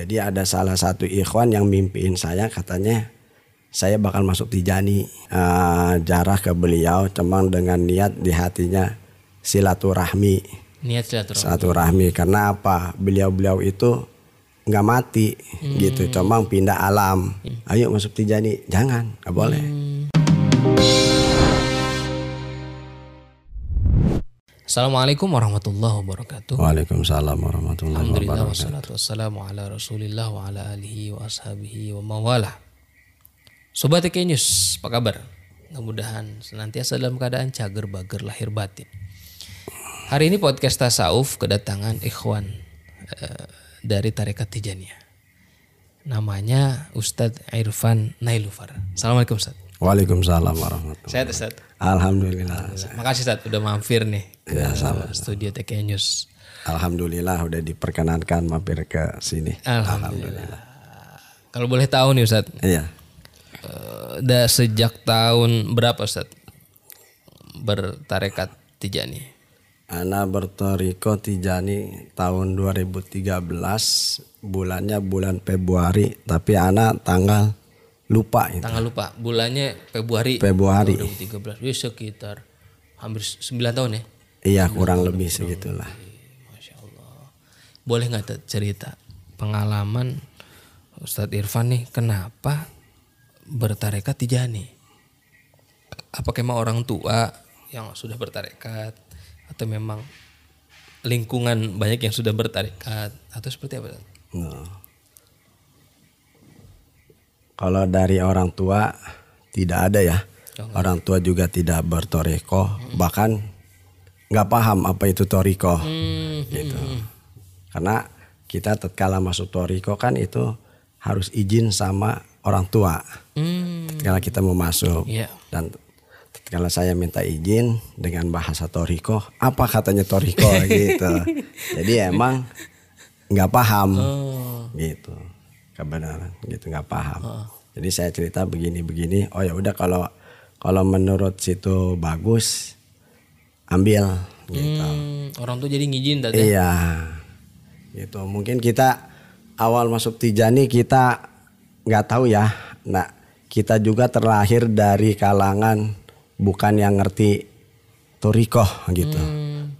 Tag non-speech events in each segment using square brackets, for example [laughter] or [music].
Jadi ada salah satu ikhwan yang mimpiin saya katanya saya bakal masuk Tijani. Uh, jarah ke beliau cuman dengan niat di hatinya silaturahmi. Niat silaturahmi. silaturahmi karena apa? Beliau-beliau itu nggak mati gitu. Cuma pindah alam. Ayo masuk Tijani. Jangan nggak boleh Assalamualaikum warahmatullahi wabarakatuh. Waalaikumsalam warahmatullahi Alhamdulillah wabarakatuh wassalatu wassalamu ala rasulillah wa ala alihi wa ashabihi wa mawalah. Sobat TK News, apa kabar? Mudah-mudahan senantiasa dalam keadaan cager bager lahir batin. Hari ini podcast Tasawuf kedatangan ikhwan eh, dari Tarekat Tijaniyah. Namanya Ustadz Irfan Nailufar. Assalamualaikum Ustadz. Waalaikumsalam warahmatullahi Sehat Ustadz. Alhamdulillah Makasih Ustadz udah mampir nih Ya, sama. studio TK News. Alhamdulillah udah diperkenankan mampir ke sini Alhamdulillah. Kalau boleh tahu nih Ustadz, iya eh, udah sejak tahun berapa Ustadz bertarekat Tijani? Ana bertoriko Tijani tahun 2013 bulannya bulan Februari tapi Ana tanggal lupa itu. Tanggal lupa, bulannya Februari Februari 2013. Ya sekitar hampir 9 tahun ya. iya kurang lebih segitulah Masya Allah. Boleh nggak cerita pengalaman Ustadz Irfan nih kenapa bertarekat Tijani? Apakah memang orang tua yang sudah bertarekat atau memang lingkungan banyak yang sudah bertarekat atau seperti apa? Nah. Kalau dari orang tua tidak ada ya. Orang tua juga tidak bertoriko, bahkan nggak paham apa itu toriko, gitu. Karena kita tatkala masuk toriko kan itu harus izin sama orang tua. Hmm, Tatkala kita mau masuk. Iya. dan tatkala saya minta izin dengan bahasa toriko, apa katanya toriko? [laughs] Gitu. Jadi emang nggak paham. Oh, gitu. Kebenaran. Gitu nggak paham jadi saya cerita begini begini. Oh ya udah kalau kalau menurut situ bagus ambil gitu. Hmm, orang tuh jadi ngizin Tat, ya? iya. Gitu. Mungkin kita awal masuk tijani kita nggak tahu ya. Nah kita juga terlahir dari kalangan bukan yang ngerti toriko gitu.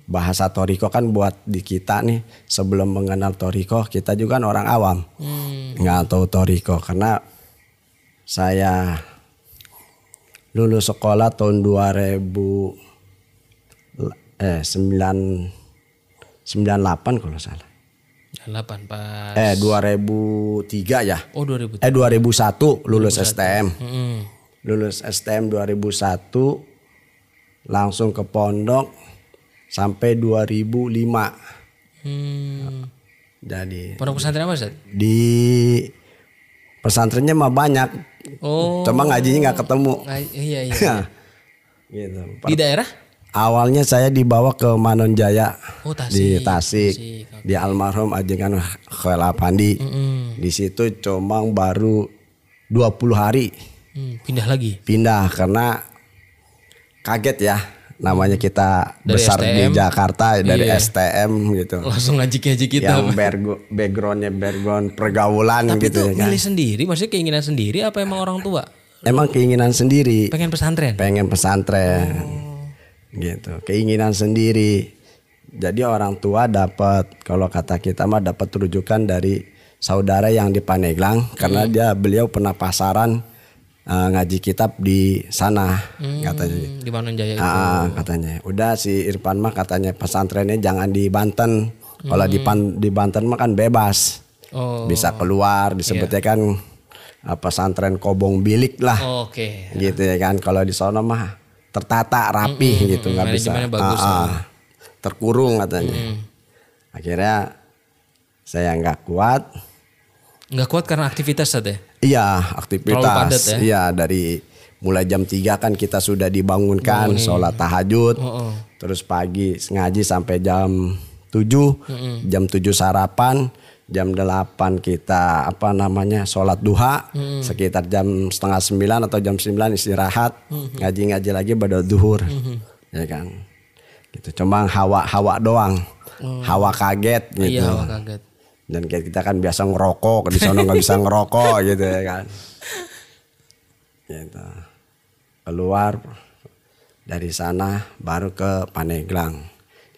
Bahasa toriko kan buat di kita nih sebelum mengenal toriko kita juga kan orang awam. Hmm, nggak tahu toriko. Karena saya lulus sekolah tahun 2000 eh 9 98 kalau salah 8 pas. eh 2003 ya Oh 2000. eh 2001 lulus STM Hmm, lulus STM 2001 langsung ke pondok sampai 2005 hmm. jadi Pondok pesantren apa Ustadz? di pesantrennya mah banyak. Oh, cuma ngajinya nggak ketemu. Nggak- iya [laughs] iya. gitu. Di daerah? awalnya saya dibawa ke Manon Jaya. Oh Tasik. di Tasik. Tasik, di almarhum Ajengan Khail Apandi Hmm, di situ cuma baru 20 hari. Hmm, pindah lagi. pindah karena kaget ya namanya kita Dari besar di STM. Jakarta dari Iya. STM gitu Langsung ngajik-ngajik kita. yang bergo- backgroundnya background pergaulan Tapi gitu itu ya kan milih sendiri, maksudnya keinginan sendiri apa emang orang tua? emang keinginan sendiri Pengen pesantren? pengen pesantren gitu keinginan sendiri jadi orang tua dapat kalau kata kita mah dapat rujukan dari saudara yang di Paneglang karena dia beliau pernah pasaran eh, ngaji kitab di sana katanya. Hmm, di Manon Jaya itu. Ah, katanya. Udah si Irfan mah katanya pesantrennya jangan di Banten. Kalau di Pan- di Banten mah kan bebas. Oh, bisa keluar disebutnya kan eh, pesantren kobong bilik lah. Oke. gitu ya kan kalau di sono mah tertata rapi gitu nggak bisa. Manajemennya bagus, Ah, ah. terkurung katanya. Hmm. akhirnya saya nggak kuat. Nggak kuat karena aktivitas ya? Iya aktivitas. Ya? iya dari mulai jam 3 kan kita sudah dibangunkan sholat tahajud. Oh, oh. terus pagi ngaji sampai jam 7 jam 7 sarapan jam 8 kita apa namanya sholat duha. Sekitar jam setengah 9 atau jam 9 istirahat. Ngaji-ngaji lagi pada duhur. Ya kan? Gitu. Cuma hawa hawa doang hawa kaget gitu. Iya, awak kaget. Dan kita kan biasa ngerokok di sana nggak bisa ngerokok [laughs] gitu ya kan. Gitu. Keluar dari sana baru ke Pandeglang.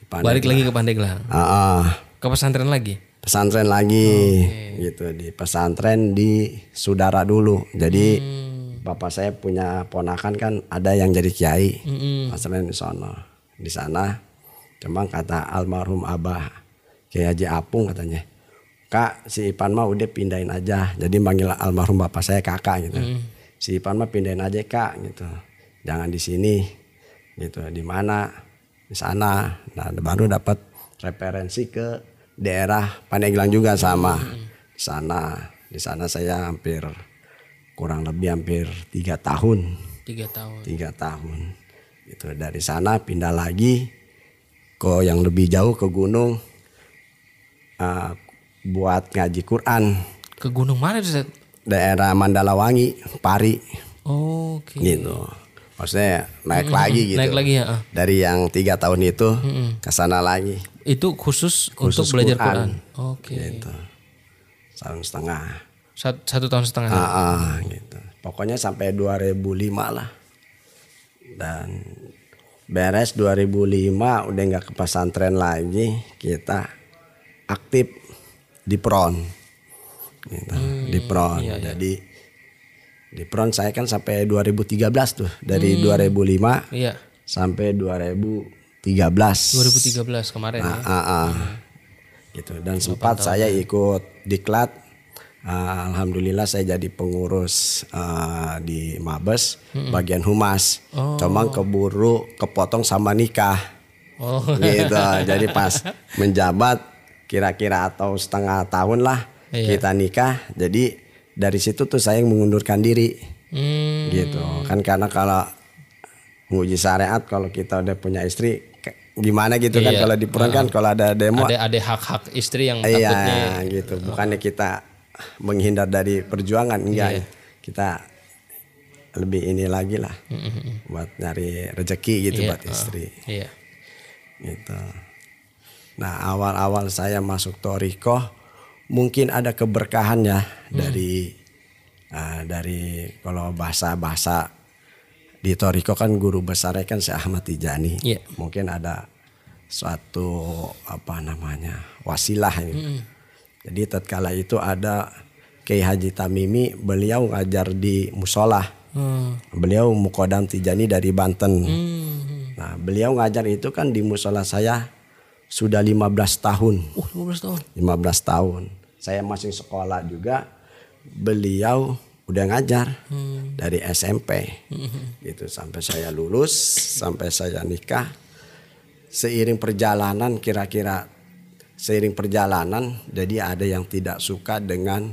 Di Pandeglang. Balik lagi ke Pandeglang. Ah, ah. Ke pesantren lagi. pesantren lagi. Gitu di pesantren di saudara dulu. Jadi bapak saya punya ponakan kan ada yang jadi kiai. Pesantren di sana. Di sana cuma kata almarhum abah kiai haji apung katanya kak si Ipan mah udah pindahin aja. Jadi manggil almarhum bapak saya kakak gitu. Si Ipan mah pindahin aja kak gitu. Jangan di sini gitu. Di mana? Di sana. Nah baru dapat referensi ke daerah Pandeglang juga sama. Di sana. Di sana saya hampir kurang lebih hampir tiga tahun. Tiga tahun. tiga tahun. Itu dari sana pindah lagi ke yang lebih jauh ke gunung. Eh, buat ngaji Quran Ke gunung mana tuh? Ustaz? daerah Mandalawangi Pari Oke. gitu maksudnya naik lagi gitu Naik lagi ya. ah. dari yang tiga tahun itu ke sana lagi Itu khusus, Khusus untuk belajar Quran. Quran. Oke. gitu tahun setengah Satu, satu tahun setengah. Ah, ah, gitu. Pokoknya sampai 2005 lah. Dan beres 2005 udah nggak ke pesantren lagi, kita aktif di Pron. Gitu, di Pron. Jadi di Pron saya kan sampai 2013 tuh, dari 2005 Iya. sampai 2013. 2013 kemarin ya. Ah, ah, ah. Gitu. Dan sempat saya ikut diklat. Ah, Alhamdulillah saya jadi pengurus ah, di Mabes bagian humas. Cuma keburu kepotong sama nikah. Oh. Gitu. jadi pas [laughs] menjabat kira-kira atau setengah tahun lah Iya. kita nikah. Jadi dari situ tuh saya mengundurkan diri. Hmm. Gitu. Kan karena kalau nguji syariat kalau kita udah punya istri gimana gitu kan Iya. kalau di peron kan kalau ada demo Ada ada hak-hak istri yang takutnya iya gitu bukannya kita menghindar dari perjuangan enggak Iya. kita lebih ini lagi lah buat nyari rezeki gitu Iya, buat istri Iya. gitu nah awal-awal saya masuk Toriko mungkin ada keberkahan ya Hmm. dari ah, dari kalau bahasa-bahasa di Toriko kan guru besarnya kan si Ahmad Tijani Iya. mungkin ada suatu apa namanya wasilah ini Hmm. jadi tatkala itu ada Kiai Haji Tamimi beliau ngajar di musola Hmm. beliau mukodam Tijani dari Banten Hmm. Nah, beliau ngajar itu kan di musola saya sudah 15 tahun. Uh, 15 tahun. 15 tahun. Saya masih sekolah juga. Beliau udah ngajar Hmm. dari SMP. Gitu sampai saya lulus, sampai saya nikah. Seiring perjalanan kira-kira seiring perjalanan jadi ada yang tidak suka dengan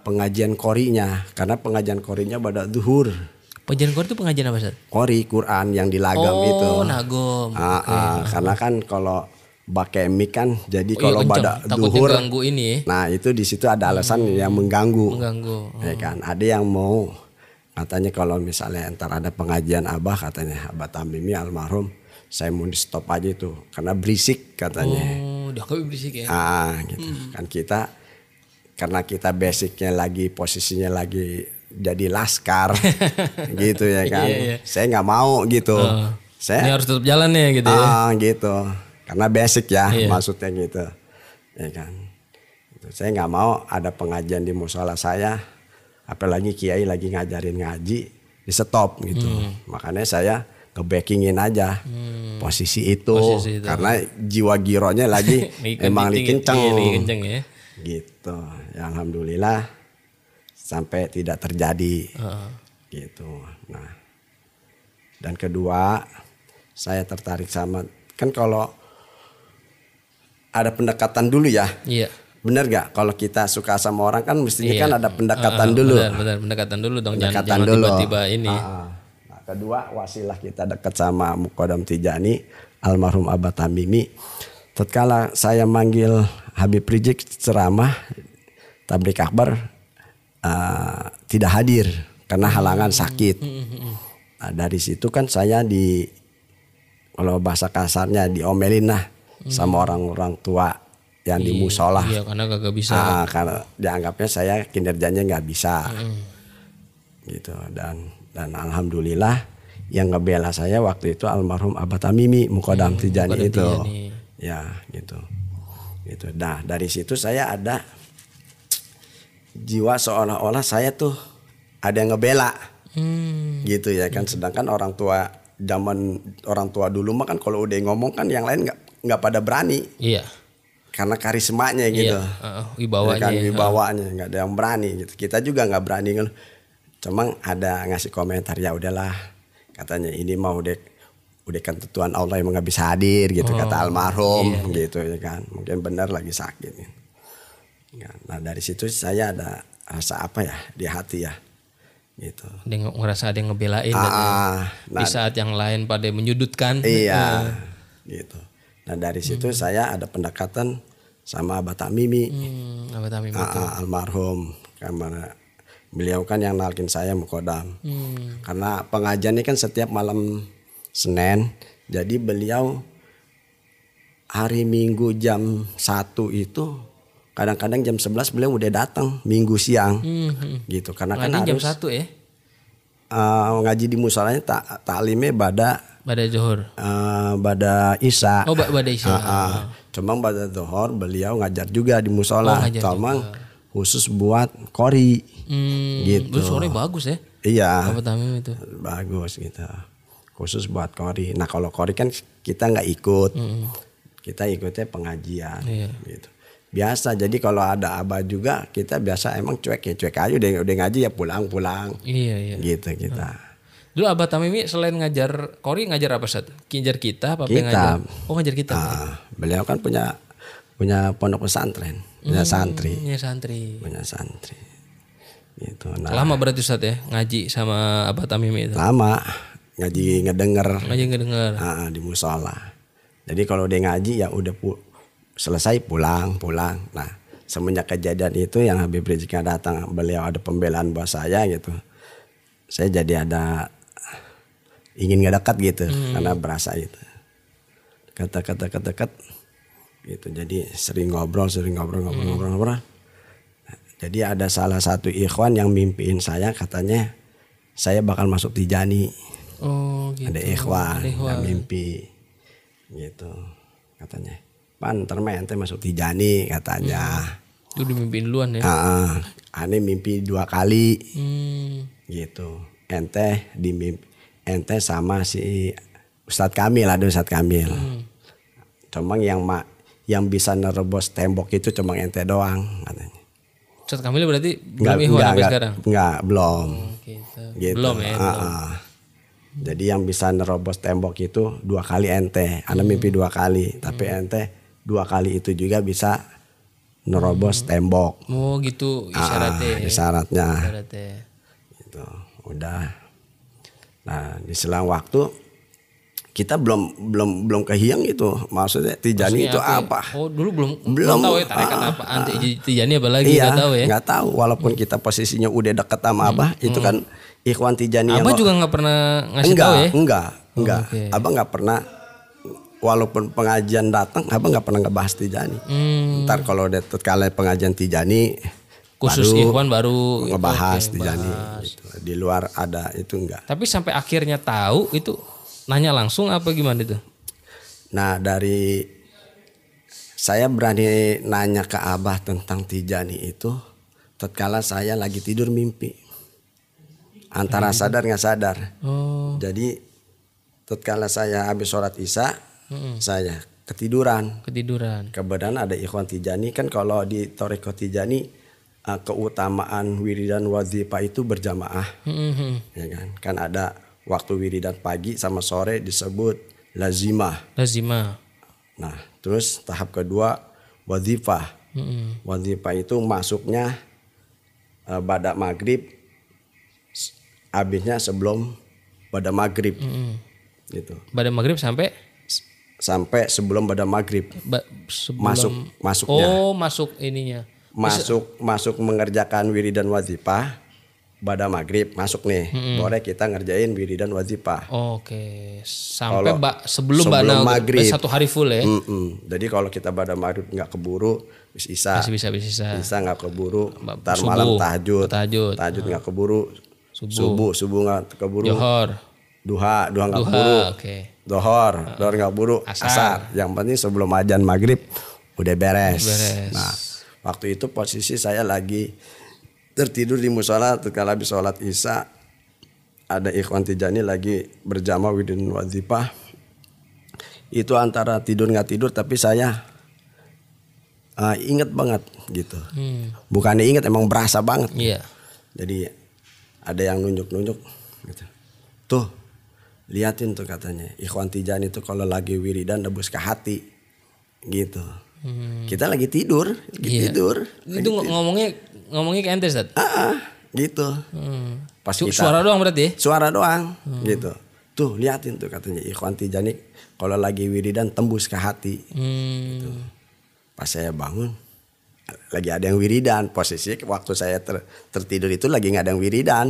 pengajian korinya karena pengajian korinya pada zuhur. Pengajian Quran itu pengajian apa Ustaz? Kori Quran yang di lagam oh, itu. nagom. Ah, ah, karena kan kalau pakai mic kan jadi Oh, iya, kalau kenceng. pada duhur ganggu ini ya. nah itu di situ ada alasan yang mengganggu Mengganggu. ya kan ada yang mau katanya kalau misalnya ntar ada pengajian abah katanya abah Tamimi almarhum saya mau di stop aja itu karena berisik katanya Oh, udah kami berisik ya. ah gitu kan kita karena kita basicnya lagi posisinya lagi jadi laskar [laughs] gitu ya kan Iya, iya. saya nggak mau gitu saya Ini harus tetap jalan ya gitu ya. Ah gitu. Karena basic ya Iya. maksudnya gitu. Ya kan. Gitu. Saya nggak mau ada pengajian di musola saya apalagi kiai lagi ngajarin ngaji di stop gitu. Hmm. Makanya saya ngebackingin aja posisi itu Posisi itu. karena jiwa gironya lagi [laughs] emang dikenceng. iya, lagi kenceng ya. Gitu. Ya alhamdulillah sampai tidak terjadi Heeh. gitu. Nah, dan kedua saya tertarik sama kan kalau ada pendekatan dulu ya, Iya. bener gak? Kalau kita suka sama orang kan mestinya Iya. kan ada pendekatan Ah, dulu, Benar, benar, pendekatan dulu dong. Jangan, pendekatan jangan dulu. tiba-tiba ini. Ah, Nah, kedua wasilah kita dekat sama Mukodam Tijani, almarhum Abah Tamimi. Tatkala saya manggil Habib Rizik ceramah tablik akbar ah, tidak hadir karena halangan sakit. Nah, dari situ kan saya di kalau bahasa kasarnya diomelin lah sama orang-orang tua yang di musola. Iya karena kagak bisa. Ah, karena dianggapnya saya kinerjanya nggak bisa. Gitu dan dan alhamdulillah yang ngebela saya waktu itu almarhum Abah Tamimi Mukodam Tijani Mukodam itu. Tijani. Ya, gitu. Gitu. Nah, dari situ saya ada jiwa seolah-olah saya tuh ada yang ngebela. Hmm. Gitu ya kan sedangkan orang tua zaman orang tua dulu mah kan kalau udah ngomong kan yang lain nggak nggak pada berani Iya. karena karismanya gitu. Heeh, wibawanya. kan ya. wibawanya nggak ada yang berani gitu. Kita juga nggak berani ngeluh. Cuma ada ngasih komentar ya udahlah katanya ini mau udah udah kan tentuan Allah emang nggak bisa hadir gitu Oh, kata almarhum iya, gitu ya kan. Mungkin benar lagi sakit. Ya, Nah dari situ saya ada rasa apa ya di hati ya gitu. Dia nge- ngerasa ada yang ngebelain dan Ah, di saat yang lain pada menyudutkan. Iya, gitu. Nah dari situ saya ada pendekatan sama Abah Tamimi, Hmm, apa tamim ah, ah, almarhum, karena beliau kan yang nalkin saya mukodam. Hmm. Karena pengajiannya kan setiap malam Senin, jadi beliau hari Minggu jam 1 itu kadang-kadang jam 11 beliau udah datang Minggu siang, Hmm. gitu. Karena kan Ngaji jam harus satu ya. eh, ngaji di musolanya tak taklimnya pada Pada Johor. eh, pada Isya. Oh, ba- pada Isya. Ah, ah. Cuma pada Zohor beliau ngajar juga di Oh, musola. ngajar Cuma khusus buat kori. Hmm, Gitu. Sore bagus ya. Iya, tamim itu? bagus gitu. Khusus buat kori. Nah kalau kori kan kita nggak ikut. Kita ikutnya pengajian. Iya. Gitu. Biasa. Jadi kalau ada abah juga kita biasa emang cuek ya cuek aja udah udah ngaji ya pulang pulang. Iya, iya. Gitu kita. Dulu Abah Tamimi selain ngajar Kori ngajar apa Sat? Ngajar kita apa Kita. ngajar? Oh ngajar kita. Ah, beliau kan punya punya pondok pesantren, punya santri. Iya santri. punya santri gitu nah Lama berarti Ustaz ya ngaji sama Abah Tamimi itu. lama ngaji ngedenger Ngaji nggak dengar. ah, di musola jadi kalau dia ngaji ya udah pu- selesai pulang pulang nah semenjak kejadian itu yang Habib Rizik datang beliau ada pembelaan buat saya gitu saya jadi ada ingin nggak dekat gitu karena berasa itu kata-kata kata-kata gitu. Jadi sering ngobrol sering ngobrol ngobrol ngobrol ngobrol. Nah, jadi ada salah satu ikhwan yang mimpiin saya katanya saya bakal masuk Tijani. Oh gitu. ada ikhwan Ada ikhwan. yang mimpi gitu katanya. Pan ntar mah ente masuk Tijani katanya. Itu dimimpiin duluan ya. ah. aneh mimpi dua kali. Hmm. gitu. Ente di mimpi ente sama si Ustadz Kamil ada Ustadz Kamil cuma yang ma yang bisa nerobos tembok itu cuma ente doang katanya Ustaz Kamil berarti belum nggak- sampai nggak- sekarang. nggak, belum Gitu. gitu. Belum ya. Belum. ah. Jadi yang bisa nerobos tembok itu dua kali ente. Anda mimpi dua kali, tapi ente dua kali itu juga bisa nerobos tembok. Oh gitu Ah, isyaratnya. ya. isyaratnya. Isyaratnya. Gitu. Udah. Nah, di selang waktu kita belum belum belum kehiang itu. Maksudnya Tijani itu Maksudnya apa? Oh dulu belum Belum. tahu ya tarekat Ah, apa anti Tijani apa lagi iya, tahu ya. nggak tahu. Walaupun kita posisinya udah deket sama Abah, itu kan Ikhwan Tijani yang Abah juga nggak pernah ngasih enggak, tahu ya. enggak, enggak. oke. Abang nggak pernah walaupun pengajian datang, abang nggak pernah ngebahas Tijani. Hmm, Ntar kalau udah kali pengajian Tijani khusus baru ikhwan baru ngebahas oke, Tijani. bahas. Gitu. Di luar ada itu enggak. Tapi sampai akhirnya tahu itu nanya langsung apa gimana itu? Nah dari saya berani nanya ke Abah tentang Tijani itu, tatkala saya lagi tidur mimpi, antara sadar nggak sadar. Oh, Jadi tatkala saya habis sholat isya, saya ketiduran. ketiduran. Kebetulan ada ikhwan Tijani kan kalau di Toriko Tijani eh, keutamaan wiridan wazifah itu berjamaah, Hmm, hmm. ya kan? Kan ada waktu wiridan pagi sama sore disebut lazimah. Lazima. Nah, terus tahap kedua wazifah. Hmm. Wazifah itu masuknya eh, pada maghrib, habisnya sebelum pada maghrib, Hmm. gitu. Pada maghrib sampai Sampai sebelum pada maghrib ba- sebelum masuk masuknya. Oh, masuk ininya. Masuk masuk mengerjakan wiridan wazifah pada maghrib masuk nih, boleh kita ngerjain wiridan wazifah. Oke. Sampai Kalau ba- sebelum, sebelum Nau- maghrib. satu hari full ya. Mm-mm. Jadi kalau kita pada maghrib nggak keburu, bis isa, Masih bisa bisa. bisa nggak keburu, ntar subuh. malam tahajud, Tahajud. tahajud nggak keburu, Subuh. subuh, subuh nggak keburu, Johor. duha, duha nggak keburu, Oke. dohor, dohor nggak keburu, Asar. asar. Yang penting sebelum ajan maghrib udah beres. Beres. Nah, waktu itu posisi saya lagi tertidur di musola, tatkala habis sholat isya, ada ikhwan tijani lagi berjamaah widin wazifah. Itu antara tidur nggak tidur, tapi saya uh, inget banget gitu. Hmm. Bukannya inget, emang berasa banget. Iya. Jadi ada yang nunjuk-nunjuk gitu. Tuh, liatin tuh katanya. Ikhwan Tijani itu kalau lagi wiridan debus ke hati. Gitu. Kita lagi tidur, lagi Iya. tidur. Itu ng- ngomongnya ngomongnya ke ente, Ustaz? Ah, ah, gitu. Hmm. Pas Su- kita Suara doang berarti ya? suara doang gitu. Tuh, liatin tuh katanya Ikhwan Tijani kalau lagi wiridan tembus ke hati. Hmm. Pas saya bangun lagi ada yang wiridan. Posisi waktu saya ter- tertidur itu lagi nggak ada yang wiridan.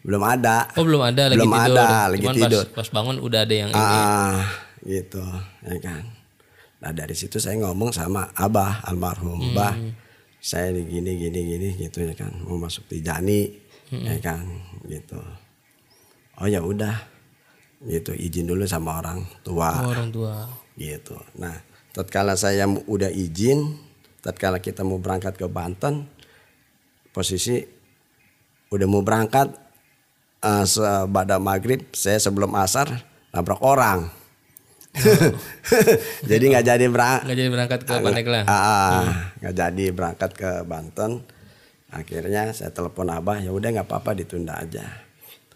Belum ada. Oh belum ada lagi Belum tidur. ada, lagi Cuman tidur. Pas, pas bangun udah ada yang ini. Ah, gitu, ya kan. Nah dari situ saya ngomong sama Abah almarhum, Bah, saya ini gini gini gini gitu ya kan, mau masuk Tijani, ya kan, gitu. Oh ya udah, gitu izin dulu sama orang tua, Oh, orang tua. gitu. Nah, tatkala saya udah izin, tatkala kita mau berangkat ke Banten, posisi udah mau berangkat eh sebada maghrib, saya sebelum asar nabrak orang. [laughs] jadi nggak jadi berangkat. Nggak jadi berangkat ke Pandeglang. Ah, nggak jadi berangkat ke Banten. Akhirnya saya telepon abah, ya udah nggak apa-apa ditunda aja.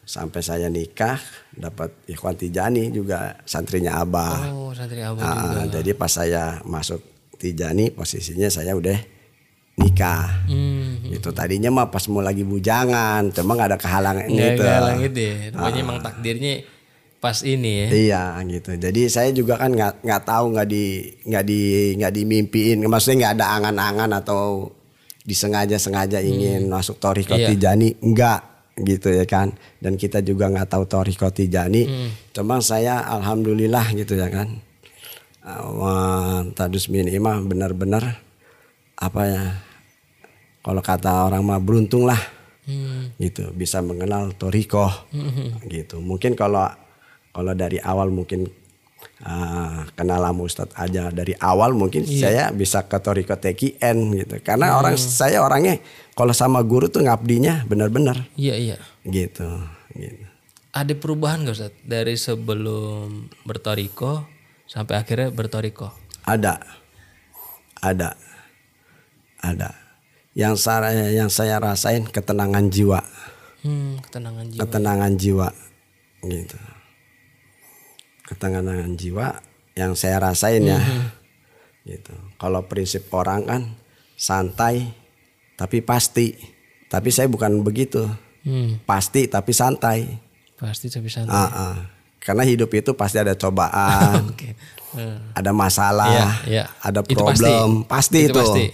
Sampai saya nikah, dapat Ikhwan Tijani juga santrinya abah. Oh santri abah Ah, juga. jadi pas saya masuk Tijani, posisinya saya udah nikah. Hmm. Itu tadinya mah pas mau lagi bujangan, cuma nggak ada kehalangan Nggak itu. galang gitu ya. Rupanya emang takdirnya pas ini ya. Iya gitu. Jadi saya juga kan nggak nggak tahu nggak di nggak di nggak dimimpiin. Maksudnya nggak ada angan-angan atau disengaja-sengaja ingin masuk Toriko Iya. Tijani enggak gitu ya kan. Dan kita juga nggak tahu Toriko Tijani. Hmm. Cuma saya alhamdulillah gitu ya kan. Uh, Tadus bin Imah benar-benar apa ya kalau kata orang mah beruntung lah Hmm. gitu bisa mengenal Toriko gitu mungkin kalau kalau dari awal mungkin ah, kenal sama Ustadz aja dari awal mungkin saya bisa ke Toriko TKN gitu. Karena orang saya orangnya kalau sama guru tuh ngabdinya benar-benar. Iya iya. gitu gitu. Ada perubahan gak Ustaz? Dari sebelum bertoriko sampai akhirnya bertoriko. ada. Ada. Ada. Yang saya yang saya rasain ketenangan jiwa. Hmm, ketenangan jiwa. ketenangan jiwa. Gitu ketenangan jiwa yang saya rasain ya gitu kalau prinsip orang kan santai tapi pasti tapi saya bukan begitu Hmm, pasti tapi santai pasti tapi santai. Ah. karena hidup itu pasti ada cobaan [laughs] Oke. Hmm. ada masalah Iya, iya. ada Itu problem pasti, Itu itu, pasti.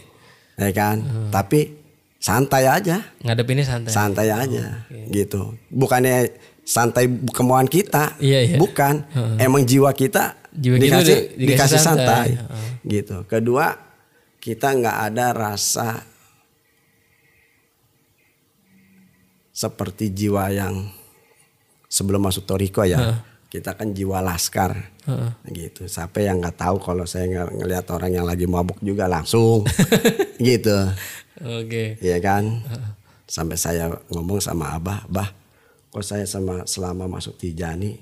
ya kan tapi santai aja Ngadepinnya santai. santai aja gitu bukannya santai kemauan kita. Iya, iya. bukan. Emang jiwa kita Jiwa dikasih dikasih dikasih santai. santai, gitu. Kedua kita nggak ada rasa seperti jiwa yang sebelum masuk Toriko ya. Kita kan jiwa laskar. Heeh. gitu. Sampai yang nggak tahu kalau saya ng- ngelihat orang yang lagi mabuk juga langsung. [laughs] Gitu. Oke. Iya kan? Sampai saya ngomong sama Abah, Bah, kok saya sama selama masuk Tijani,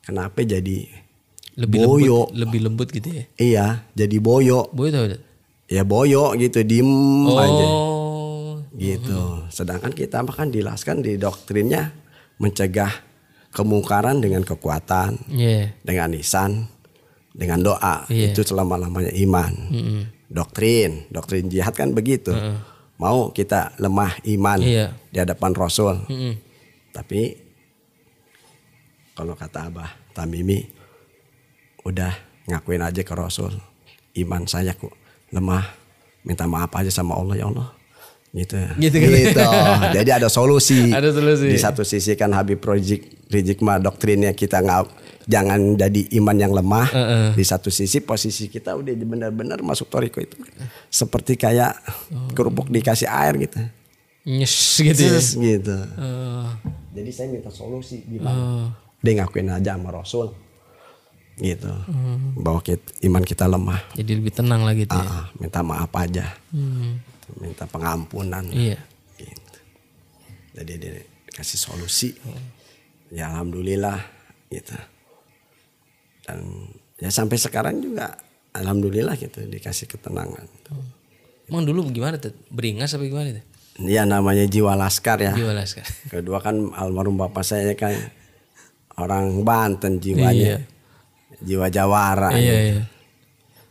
kenapa jadi Lebih boyo? lembut, lebih lembut gitu ya. Iya, jadi boyo. Boy tau Ustaz? Ya boyo gitu, diem aja Oh. gitu. Sedangkan kita kan dijelaskan di doktrinnya mencegah kemungkaran dengan kekuatan, Iya. dengan lisan, dengan doa. Iya. Itu selama-lamanya iman. Mm-mm. Doktrin, doktrin jihad kan begitu. Mau kita lemah iman Iya. di hadapan Rasul. Mm-mm. Tapi kalau kata Abah Tamimi udah ngakuin aja ke Rasul. Iman saya kok lemah. Minta maaf aja sama Allah ya Allah. gitu Gitu, gitu, gitu. [laughs] jadi ada solusi Ada solusi. di satu sisi kan Habib Rizik Rizik mah doktrinnya kita nggak jangan jadi iman yang lemah Heeh. di satu sisi posisi kita udah benar-benar masuk toriko itu seperti kayak kerupuk dikasih air gitu Nyes gitu ya. Zus, gitu Oh, jadi saya minta solusi gimana oh. dia ngakuin aja sama Rasul gitu Hmm. bahwa kita, iman kita lemah Jadi lebih tenang lah gitu ya. Ah, minta maaf aja Hmm. minta pengampunan Iya. gitu. jadi dia kasih solusi ya alhamdulillah gitu dan ya sampai sekarang juga alhamdulillah gitu dikasih ketenangan Emang dulu gimana tuh? Beringas apa gimana tuh? Ya namanya jiwa laskar ya Jiwa laskar. kedua kan almarhum bapak saya kan orang Banten jiwanya jiwa Jawara Iya, gitu. iya.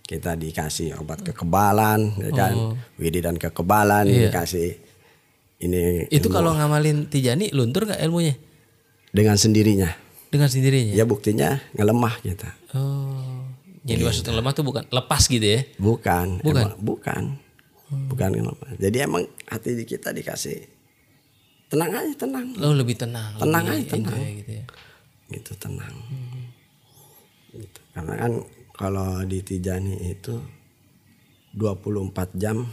kita dikasih obat kekebalan ya kan Oh. widi dan kekebalan Iya. dikasih ini Itu ilmu kalau ngamalin Tijani luntur gak ilmunya? dengan sendirinya Dengan sendirinya? ya buktinya ngelemah kita Oh. Yang dimaksud lemah tuh bukan lepas gitu ya? bukan Bukan? emang- bukan bukan ngelemah jadi emang hati di kita dikasih tenang aja tenang Lo lebih tenang. Tenang lebih aja, tenang. gitu ya. gitu tenang Gitu. karena kan kalau di Tijani itu 24 jam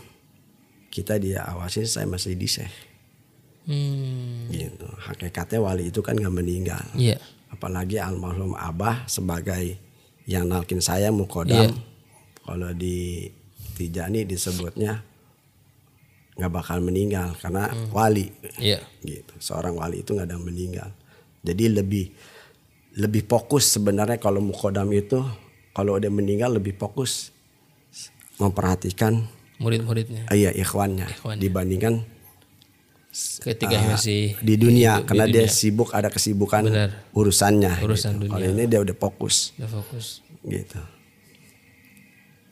kita dia awasi saya masih di Syekh Hmm. gitu hakikatnya wali itu kan nggak meninggal Iya. apalagi almarhum abah sebagai yang nalkin saya mukodam Iya. kalau di Tijani disebutnya nggak bakal meninggal karena wali Iya. gitu seorang wali itu nggak ada yang meninggal jadi lebih lebih fokus sebenarnya kalau mukodam itu kalau udah meninggal lebih fokus memperhatikan Murid-muridnya. eh, iya ikhwannya, Ikhwannya. dibandingkan Ketika masih di dunia di karena dia dunia. sibuk ada kesibukan Benar. urusannya Urusan gitu. dunia. kalau ini dia udah fokus Udah fokus. gitu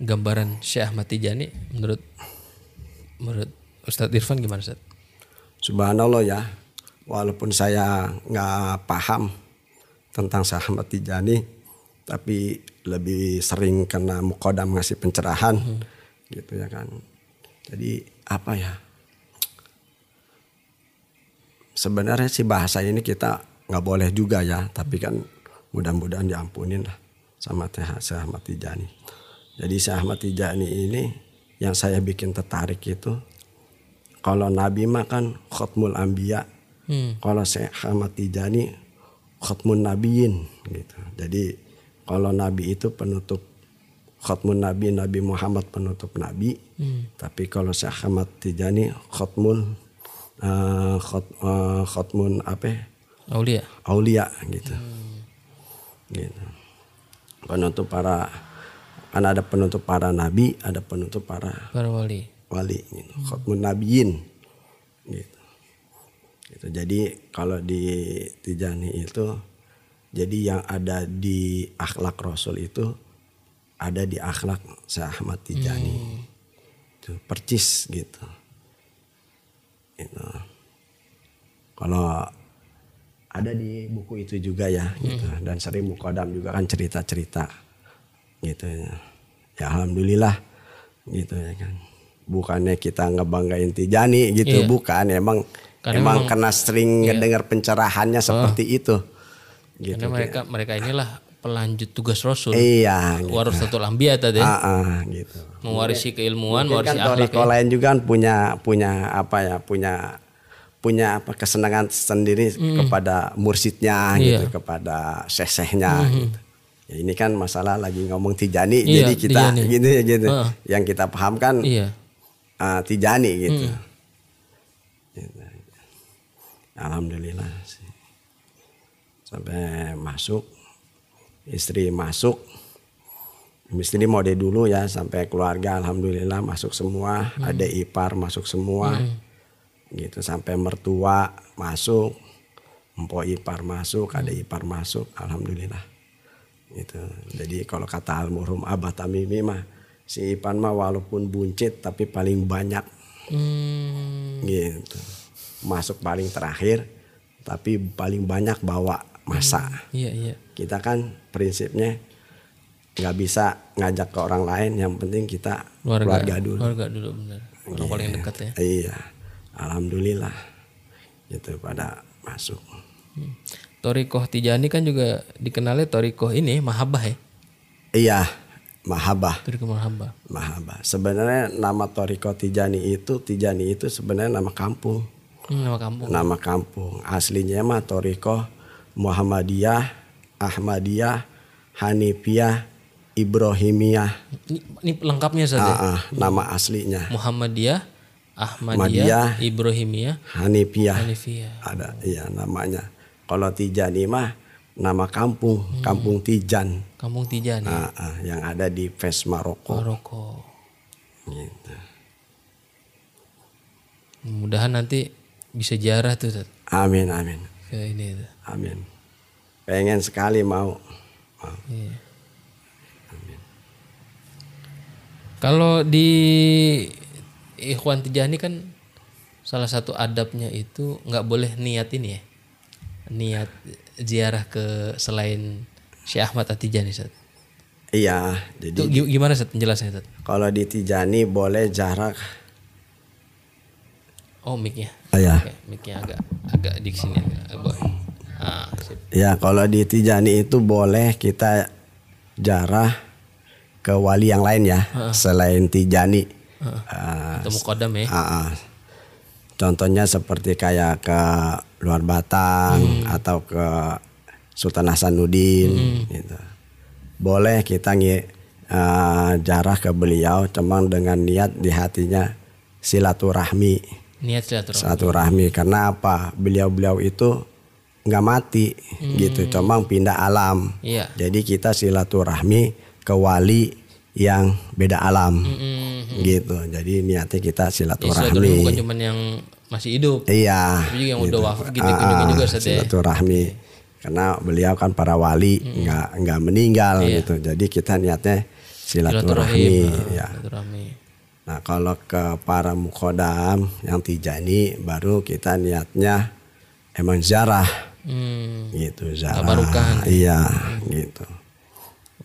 Gambaran Syekh Ahmad Tijani menurut menurut Ustadz Irfan gimana Ustadz? Subhanallah ya, walaupun saya nggak paham tentang sahabat Tijani, tapi lebih sering karena mukodam ngasih pencerahan, gitu ya kan. Jadi apa ya? Sebenarnya sih bahasa ini kita nggak boleh juga ya, tapi kan mudah-mudahan diampunin lah sama Teh Ahmad Tijani. Jadi Syekh Ahmad Tijani ini yang saya bikin tertarik itu kalau Nabi mah kan khutmul ambiya. Hmm. Kalau Syekh Ahmad Tijani khutmun nabiyin gitu. Jadi kalau Nabi itu penutup khutmun Nabi, Nabi Muhammad penutup Nabi. Tapi kalau Syekh Ahmad Tijani khutmun eh, khut- khutmun apa? Aulia. Aulia gitu. Gitu. Penutup para kan ada penutup para nabi, ada penutup para Para wali. wali gitu. Khutmun nabiyin gitu. Gitu. Jadi kalau di Tijani itu jadi yang ada di akhlak Rasul itu ada di akhlak Syekh Ahmad Tijani. Itu percis gitu. Gitu. Kalau ada di buku itu juga ya gitu. dan sering mukodam juga kan cerita-cerita gitu ya. Ya alhamdulillah gitu ya kan. Bukannya kita ngebanggain Tijani gitu, Iya. bukan emang Karena emang memang- karena sering ngedengar pencerahannya seperti itu. Gitu. Karena mereka mereka inilah pelanjut tugas Rasul. Iya, gitu. Warasatul anbiya tadi. Ah, ah, gitu. Mewarisi keilmuan, Mungkin mewarisi kan akhlak. toriko ya. lain juga kan punya punya apa ya punya punya apa kesenangan sendiri kepada mursidnya Iya. gitu kepada sesehnya gitu. Ya, ini kan masalah lagi ngomong tijani Iya, jadi kita Tijani. gitu ya gitu. Heeh. Yang kita pahamkan Iya. ah, tijani gitu. Gitu. Alhamdulillah sih. Sampai masuk istri masuk istri mode dulu ya sampai keluarga alhamdulillah masuk semua ada ipar masuk semua gitu sampai mertua masuk empo ipar masuk ada ipar masuk alhamdulillah gitu jadi kalau kata almarhum abah tamimi mah si ipan mah walaupun buncit tapi paling banyak Hmm. gitu masuk paling terakhir tapi paling banyak bawa masa Iya, iya. kita kan prinsipnya nggak bisa ngajak ke orang lain yang penting kita Keluarga, keluarga dulu Keluarga dulu benar. Orang paling dekat ya. iya alhamdulillah itu pada masuk. Hmm. Torikoh Tijani kan juga dikenalnya Torikoh ini Mahabah ya. Iya, Mahabah. Torikoh Mahabah. Mahabah. Sebenarnya nama Toriko Tijani itu Tijani itu sebenarnya nama kampung. Hmm, nama kampung. Nama kampung. Aslinya mah Toriko Muhammadiyah, Ahmadiyah, Hanifiyah, Ibrahimiyah. Ini, ini lengkapnya saja. Ah, ah, nama aslinya. Muhammadiyah, Ahmadiyah, Ahmadiyah, Ibrahimiyah, Hanifiyah. Hanifiyah. Ada iya namanya. Kalau Tijani mah nama kampung, Kampung Tijan. Kampung Tijani. Ah, ah, yang ada di Fes Maroko. Maroko. Gitu. Mudahan nanti bisa jarah tuh Tat, Amin amin. ke ini tuh. Amin. Pengen sekali mau. mau. Iya. Kalau di Ikhwan Tijani kan salah satu adabnya itu nggak boleh niat ini ya. Niat ziarah ke selain Syekh Ahmad At-Tijani Sat. Iya, jadi Itu gi- gimana Sat penjelasannya Sat? kalau di Tijani boleh jarak. Oh mic-nya. Oh, ya. Oke, mic-nya agak agak di sini agak bawah. Ah, sip. Ya kalau di Tijani itu boleh kita jarah ke wali yang lain ya, selain Tijani. Ketemu kodam ya. ah, ah. Contohnya seperti kayak ke luar Batang atau ke Sultan Hasanuddin gitu. Boleh kita ngi ah, jarah ke beliau cuman dengan niat di hatinya silaturahmi. Niat silaturahmi. Silaturahmi karena apa? Beliau-beliau itu nggak mati gitu, cuma pindah alam. Iya. Jadi kita silaturahmi ke wali yang beda alam Mm-mm. gitu. Jadi niatnya kita Ya, silaturahmi silaturahmi. bukan cuman yang masih hidup. Iya. Tapi juga yang udah wafat gitu Ah, kunjungi juga ah, ya. silaturahmi. Karena beliau kan para wali nggak nggak meninggal Iya. gitu. Jadi kita niatnya silaturahmi. Silaturahim. ah, ya. Silaturahmi. Nah kalau ke para mukodam yang tijani baru kita niatnya emang ziarah Hmm. gitu ziarah. Iya gitu.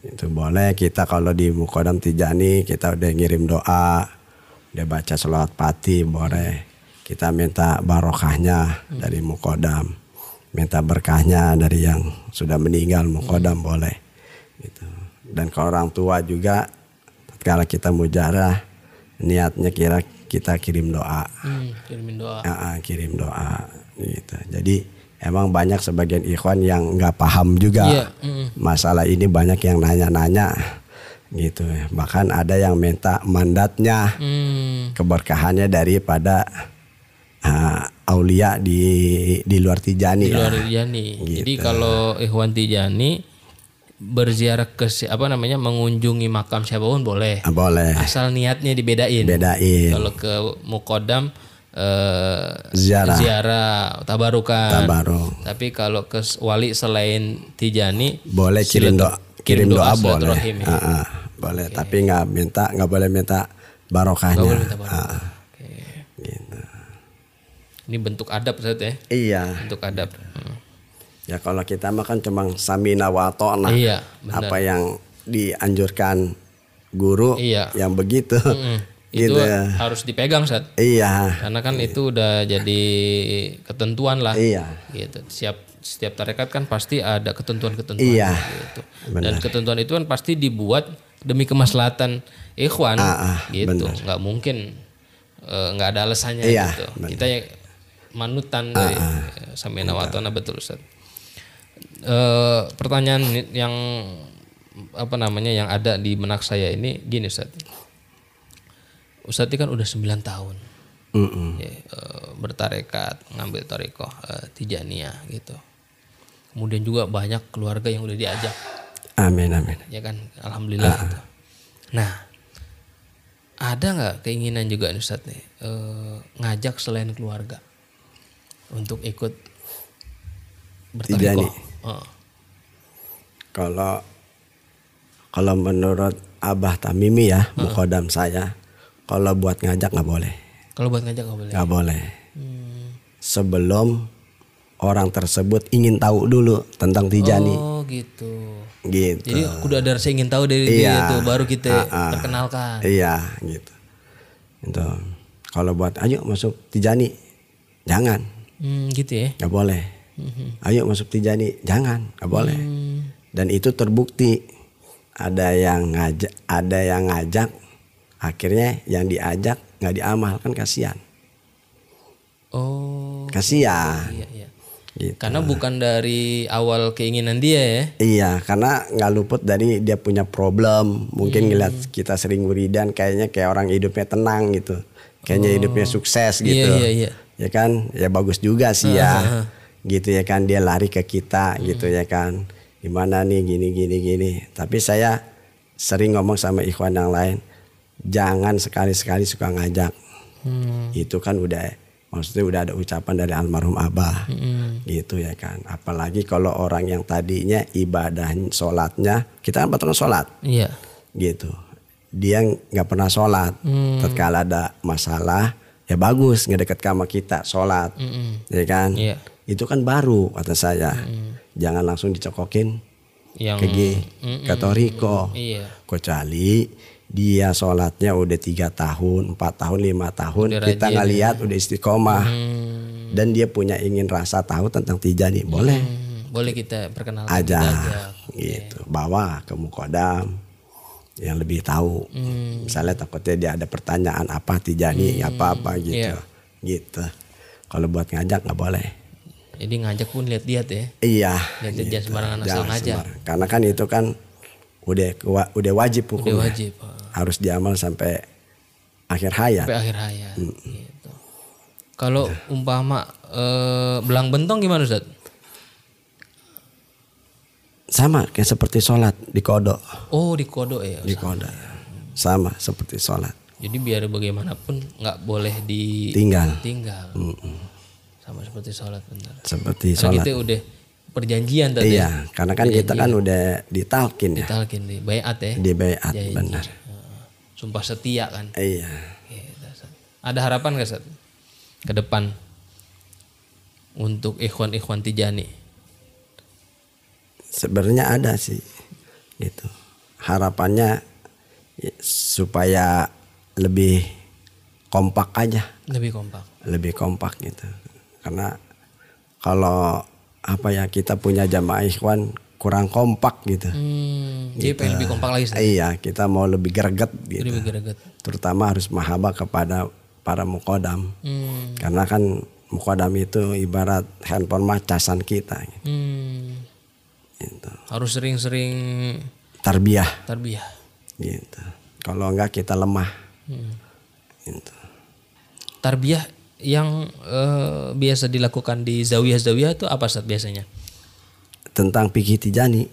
Itu boleh kita kalau di mukodam tijani kita udah ngirim doa, udah baca selawat pati boleh. Kita minta barokahnya dari mukodam, minta berkahnya dari yang sudah meninggal mukodam boleh. Gitu. Dan kalau orang tua juga, kalau kita mujarah, niatnya kira kita kirim doa, Hmm, kirimin doa. Ya, kirim doa gitu. Jadi emang banyak sebagian ikhwan yang nggak paham juga Iya, mm. masalah ini banyak yang nanya-nanya gitu. Bahkan ada yang minta mandatnya Hmm. keberkahannya daripada ah, aulia di di luar Tijani Di ya. luar Tijani. Gitu. Jadi kalau Ikhwan Tijani berziarah ke si- apa namanya mengunjungi makam siapa pun boleh. Ah, boleh Asal niatnya dibedain. bedain Kalau ke Mukodam eh, Ziarah. ziarah tabarukan. tabaruk. Tapi kalau ke wali selain Tijani Boleh kirim doa kirim doa boleh. silaturahim ya. Ah, ah, boleh tapi nggak minta nggak boleh minta barokahnya. boleh minta barokah. Ah, Oke. gitu. Ini bentuk adab Ustaz ya. Iya. Bentuk adab. Hmm. Ya kalau kita mah kan cuma samina wa ta'na. Iya, benar. Apa yang dianjurkan guru Iya. yang begitu. Mm. Itu gitu. harus dipegang Ustaz. Iya. Karena kan itu udah jadi ketentuan lah. Iya. Gitu. Setiap setiap tarekat kan pasti ada ketentuan-ketentuan Iya. gitu. Dan ketentuan itu kan pasti dibuat demi kemaslahatan ikhwan Ah, ah, gitu. nggak mungkin eh, nggak ada alasannya Iya, gitu. benar. Kita ya manutan dari eh, samina wa ta'na betul Ustaz. Eh, pertanyaan yang apa namanya yang ada di benak saya ini gini Ustaz. Ustaz ini kan udah 9 tahun. Mm-mm. ya, eh, bertarekat ngambil tarekoh eh, tijaniyah gitu. Kemudian juga banyak keluarga yang udah diajak. Amin amin. ya kan? Alhamdulillah gitu. nah ada nggak keinginan juga nih Ustadz nih eh, ngajak selain keluarga untuk ikut bertarekoh? Oh, Kalau kalau menurut Abah Tamimi ya, mukodam saya, kalau buat ngajak nggak boleh, kalau buat ngajak nggak boleh nggak boleh. Hmm. Sebelum orang tersebut ingin tahu dulu tentang Tijani, oh gitu gitu. jadi udah ada rasa ingin tahu dari Iya. dia tuh baru kita Ah, ah. perkenalkan Iya, gitu. Itu. Kalau buat ayo masuk Tijani, jangan, Hmm, gitu ya. nggak boleh. Ayo masuk Tijani, jangan, nggak boleh. Dan itu terbukti ada yang ngajak, ada yang ngajak, akhirnya yang diajak nggak diamal kan kasihan, Oh, kasihan. iya iya. Gitu. Karena bukan dari awal keinginan dia ya. Iya, karena nggak luput dari dia punya problem. Mungkin ngeliat kita sering wiridan, kayaknya kayak orang hidupnya tenang gitu. Kayaknya hidupnya sukses gitu. Iya iya iya. Ya kan, ya bagus juga sih ya. Gitu ya kan, dia lari ke kita gitu ya kan. Gimana nih gini gini gini. Tapi saya sering ngomong sama ikhwan yang lain, jangan sekali-sekali suka ngajak. Hmm. Itu kan udah maksudnya udah ada ucapan dari almarhum abah Hmm. gitu ya kan apalagi kalau orang yang tadinya ibadah sholatnya kita kan patron sholat Iya. gitu dia nggak pernah sholat Hmm. tatkala ada masalah ya bagus ngedeket sama kita sholat Mm-mm. ya kan Iya. itu kan baru kata saya jangan langsung dicokokin Yang ke G, ke Toriko iya. kecuali dia sholatnya udah tiga tahun, empat tahun, lima tahun, Udah kita ngelihat udah istiqomah Hmm. dan dia punya ingin rasa tahu tentang tijani, boleh Hmm, boleh kita perkenalkan aja, gitu, bawa ke mukodam yang lebih tahu. Hmm. Misalnya takutnya dia ada pertanyaan apa tijani, apa apa gitu, Iya. gitu. Kalau buat ngajak nggak boleh. Jadi ngajak pun lihat-lihat ya. Iya. Lihat-lihat jangan sembarangan asal ngajak. Karena kan itu kan udah udah wajib Udah hukumnya. wajib. ah. Harus diamal sampai akhir hayat. Sampai akhir hayat. Gitu. Kalau umpama eh, belang bentong gimana Ustaz? Sama kayak seperti sholat di kodok. Oh di kodok ya. Di kodok. Sama seperti sholat. Jadi biar bagaimanapun nggak boleh Tinggal. ditinggal. Sama seperti sholat benar. Seperti Karena sholat. kita udah perjanjian tadi. ya. Iya, karena kan kita kan udah ditalkin ya. Talkin di bayat ya. Di bayat Janji. benar. Sumpah setia kan. Iya. Ada harapan nggak Ustaz? ke depan untuk ikhwan-ikhwan Tijani? Sebenarnya ada sih. Gitu. Harapannya ya, supaya lebih kompak aja. Lebih kompak. lebih kompak gitu karena kalau apa ya kita punya jamaah ikhwan kurang kompak gitu Hmm, jadi pengen lebih kompak lagi Ustaz? iya kita mau lebih greget gitu Lebih greget. terutama harus mahabah kepada para mukodam Hmm. karena kan mukodam itu ibarat handphone macasan kita gitu. Hmm. gitu. Harus sering-sering tarbiyah tarbiyah. gitu kalau enggak kita lemah Hmm. gitu. Tarbiyah yang eh, biasa dilakukan di zawiyah-zawiyah itu apa Ustaz biasanya? tentang pikir tijani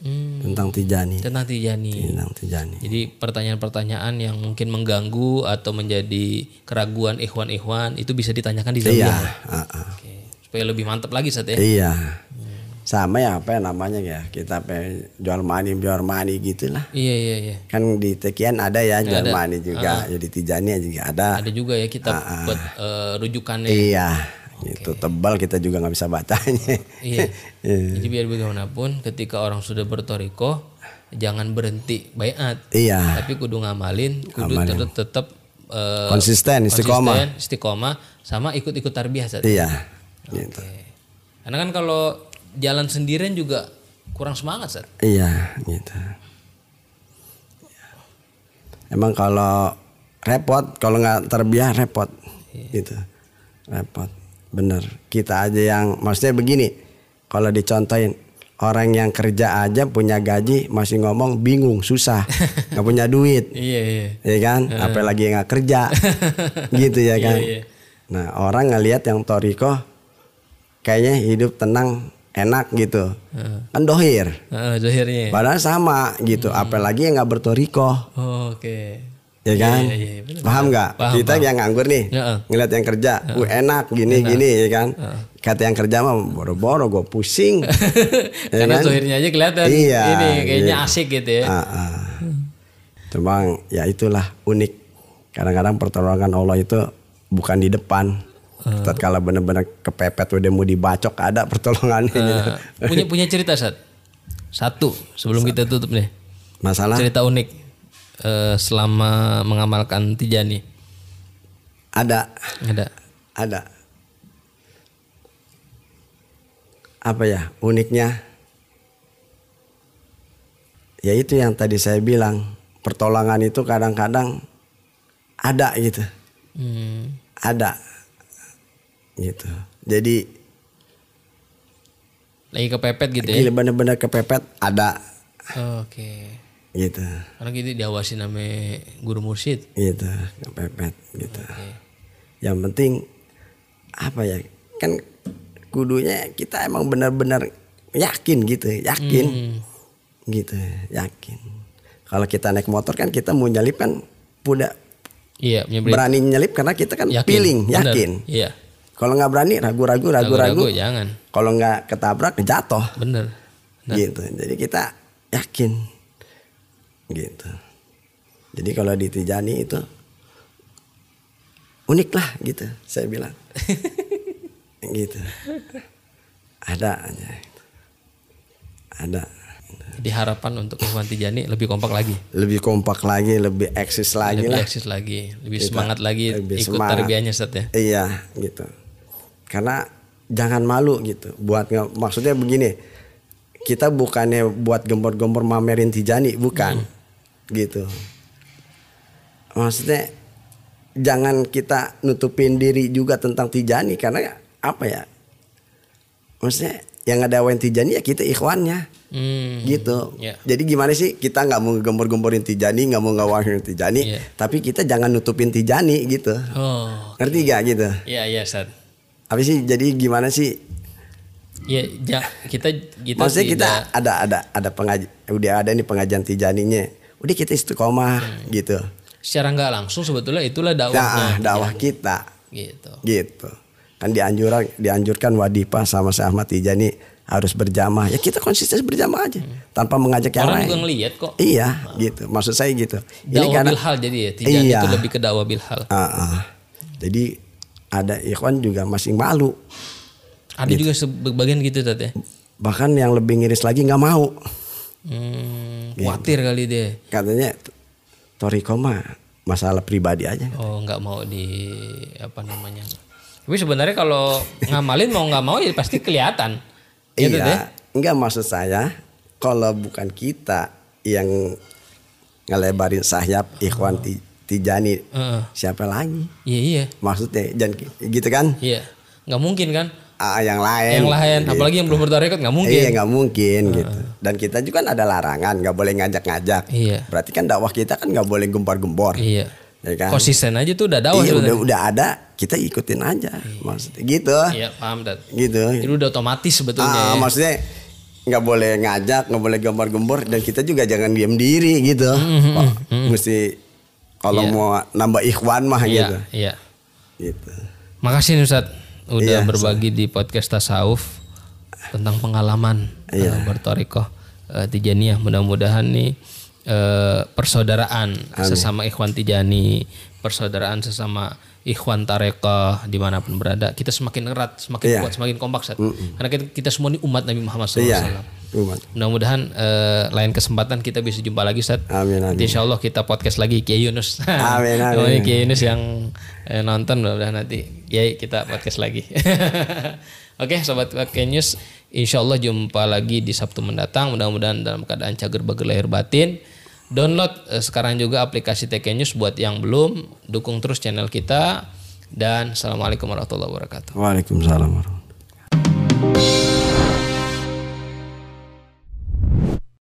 Hmm. tentang tijani Tentang Tijani. tentang tijani Jadi pertanyaan-pertanyaan yang mungkin mengganggu atau menjadi keraguan ikhwan-ikhwan itu bisa ditanyakan di iya zawiyah. ah, ah. Oke. Supaya lebih mantap lagi Ustaz ya. Iya. Sama ya apa ya namanya ya kita pe jual money jual money gitulah. Iya iya iya. Kan di Tekian ada ya jual money juga. Jadi Tijani juga ada. Ada juga ya kita buat eh, rujukannya. Iya. Gitu tebal kita juga nggak bisa bacanya. [laughs] Iya. Jadi biar bagaimanapun ketika orang sudah bertoriko jangan berhenti bayat. iya. Tapi kudu ngamalin, kudu tetap tetap eh, Konsisten istiqomah. istiqomah sama ikut-ikut tarbiyah. Iya. Gitu. Oke. Karena kan kalau jalan sendirian juga kurang semangat Ustaz. Iya, gitu. Emang kalau repot, kalau nggak terbiah repot, gitu, repot, bener. Kita aja yang, maksudnya begini, kalau dicontohin orang yang kerja aja punya gaji masih ngomong bingung, susah, [laughs] nggak punya duit, Iya iya. ya kan? Apalagi yang nggak kerja, [laughs] gitu ya kan? iya. Nah orang ngelihat yang toriko, kayaknya hidup tenang, enak gitu, kan dohir. Heeh, zahirnya. Padahal sama gitu, apalagi yang nggak bertoriko, Oh, Oke. ya kan? iya, iya, bener. paham nggak? Paham, Kita yang nganggur nih, Heeh. ngeliat yang kerja, uh, enak gini gini, ya kan? Kata yang kerja mah boro-boro gue pusing. [laughs] Ya Karena kan? zahirnya aja kelihatan Iya, ini kayaknya iya. asik gitu ya. Ah, ah. Cuma ya itulah unik. Kadang-kadang pertolongan Allah itu bukan di depan. Tatkala benar-benar kepepet udah mau dibacok ada pertolongannya. gitu. Eh, [laughs] punya punya cerita Sat. Satu sebelum kita tutup nih. Masalah Cerita unik eh, selama mengamalkan Tijani. Ada, Ada. ada. Apa ya uniknya? Ya itu yang tadi saya bilang pertolongan itu kadang-kadang ada gitu, Hmm. ada gitu. Jadi Lagi kepepet gitu ya. gila bener-bener kepepet ada Oke. gitu, Karena gitu diawasi nama guru mursyid. gitu kepepet gitu. Oke. Yang penting apa ya kan kudunya kita emang benar-benar yakin gitu, yakin Hmm. gitu, yakin. Kalau kita naik motor kan kita mau nyelip kan udah Iya, punya berita. berani nyelip karena kita kan Yakin. feeling, Bener. yakin. Iya. Kalau nggak berani ragu-ragu, ragu-ragu. Jangan. Kalau nggak ketabrak jatuh, Bener. Nah. gitu. Jadi kita yakin, gitu. Jadi kalau di Tijani itu unik lah gitu, saya bilang, [laughs] gitu. Ada aja, ada. Jadi harapan untuk Ikhwan Tijani lebih kompak lagi. Lebih kompak lagi, lebih eksis lagi lebih lah. eksis lagi, lebih Kita semangat lagi lebih ikut semangat. tarbiyahnya Ustaz ya. Iya gitu. Karena jangan malu gitu. Buat nge- maksudnya begini, kita bukannya buat gembor-gembor mamerin Tijani, bukan. Gitu. Maksudnya jangan kita nutupin diri juga tentang Tijani karena apa ya? Maksudnya yang ada awen Tijani ya kita ikhwannya Hmm. gitu. Ya. Jadi gimana sih kita nggak mau gembor-gemborin Tijani, nggak mau ngawahin Tijani, Iya. tapi kita jangan nutupin Tijani gitu. Oh. Ngerti gak gitu? Iya, iya, Ustaz. Apa sih jadi gimana sih? Ya, ja, kita kita Maksudnya kita tidak- ada ada ada pengaji udah ada nih pengajian Tijaninya. Udah kita istiqomah Hmm. gitu. secara nggak langsung sebetulnya itulah Nah, dakwahnya. dakwah kita Gitu. gitu. Kan dianjuran dianjurkan wadipah sama Syekh Ahmad Tijani harus berjamaah. Ya kita konsisten berjamaah aja tanpa mengajak yang Hmm. Orang lain. juga ngelihat kok. Iya, gitu. Maksud saya gitu. Dakwah bilhal jadi ya. Tijani Iya. itu lebih ke dakwah bilhal. Ah, ah. Jadi ada ikhwan juga masih malu. Ada Gitu. juga sebagian gitu Tat ya. Bahkan yang lebih ngiris lagi nggak mau. Hmm, Gitu. khawatir kali deh. Katanya Toriko mah masalah pribadi aja. Oh nggak mau di apa namanya. Tapi sebenarnya kalau ngamalin mau nggak mau ya pasti kelihatan. Gitu deh. iya, enggak maksud saya kalau bukan kita yang ngelebarin sayap ikhwan ti- Tijani Heeh. siapa lagi? Iya iya Maksudnya jangan gitu kan? iya. Nggak mungkin kan? Ah, yang lain. Yang lain, Gitu. apalagi yang belum bertarekat nggak mungkin. Iya nggak mungkin gitu. Dan kita juga kan ada larangan, nggak boleh ngajak-ngajak. Iya. Berarti kan dakwah kita kan nggak boleh gempar-gempor. Iya. Ya kan? Konsisten aja tuh udah dakwah iya udah udah ada, kita ikutin aja. Maksudnya gitu. Iya paham dat. Gitu. Itu udah otomatis sebetulnya. Ah, ya. maksudnya nggak boleh ngajak, nggak boleh gempar-gempor dan kita juga jangan diam diri gitu. Pak, Mesti kalau Iya. mau nambah ikhwan mah Iya gitu. iya. Gitu. Makasih nih Ustaz udah Iya, berbagi di podcast Tasawuf tentang pengalaman Iya. eh, bertorikoh eh, Tijaniyah. Mudah-mudahan nih eh, persaudaraan sesama ikhwan Tijani, persaudaraan sesama ikhwan tarekoh di mana pun berada, kita semakin erat, semakin Iya. kuat, semakin kompak Ustaz. Karena kita, kita semua ini umat Nabi Muhammad SAW. Iya. Mudah-mudahan eh, lain kesempatan kita bisa jumpa lagi Ustaz. Amin amin. Nanti insya Allah kita podcast lagi Kiai Yunus. [laughs] Amin, amin. Kiai Yunus yang eh, nonton mudah-mudahan nanti Kiai kita podcast lagi. [laughs] Oke sobat Kiai News, insya Allah jumpa lagi di Sabtu mendatang. Mudah-mudahan dalam keadaan cager bager lahir batin. Download eh, sekarang juga aplikasi TK News buat yang belum. Dukung terus channel kita. Dan Assalamualaikum warahmatullahi wabarakatuh. Waalaikumsalam warahmatullahi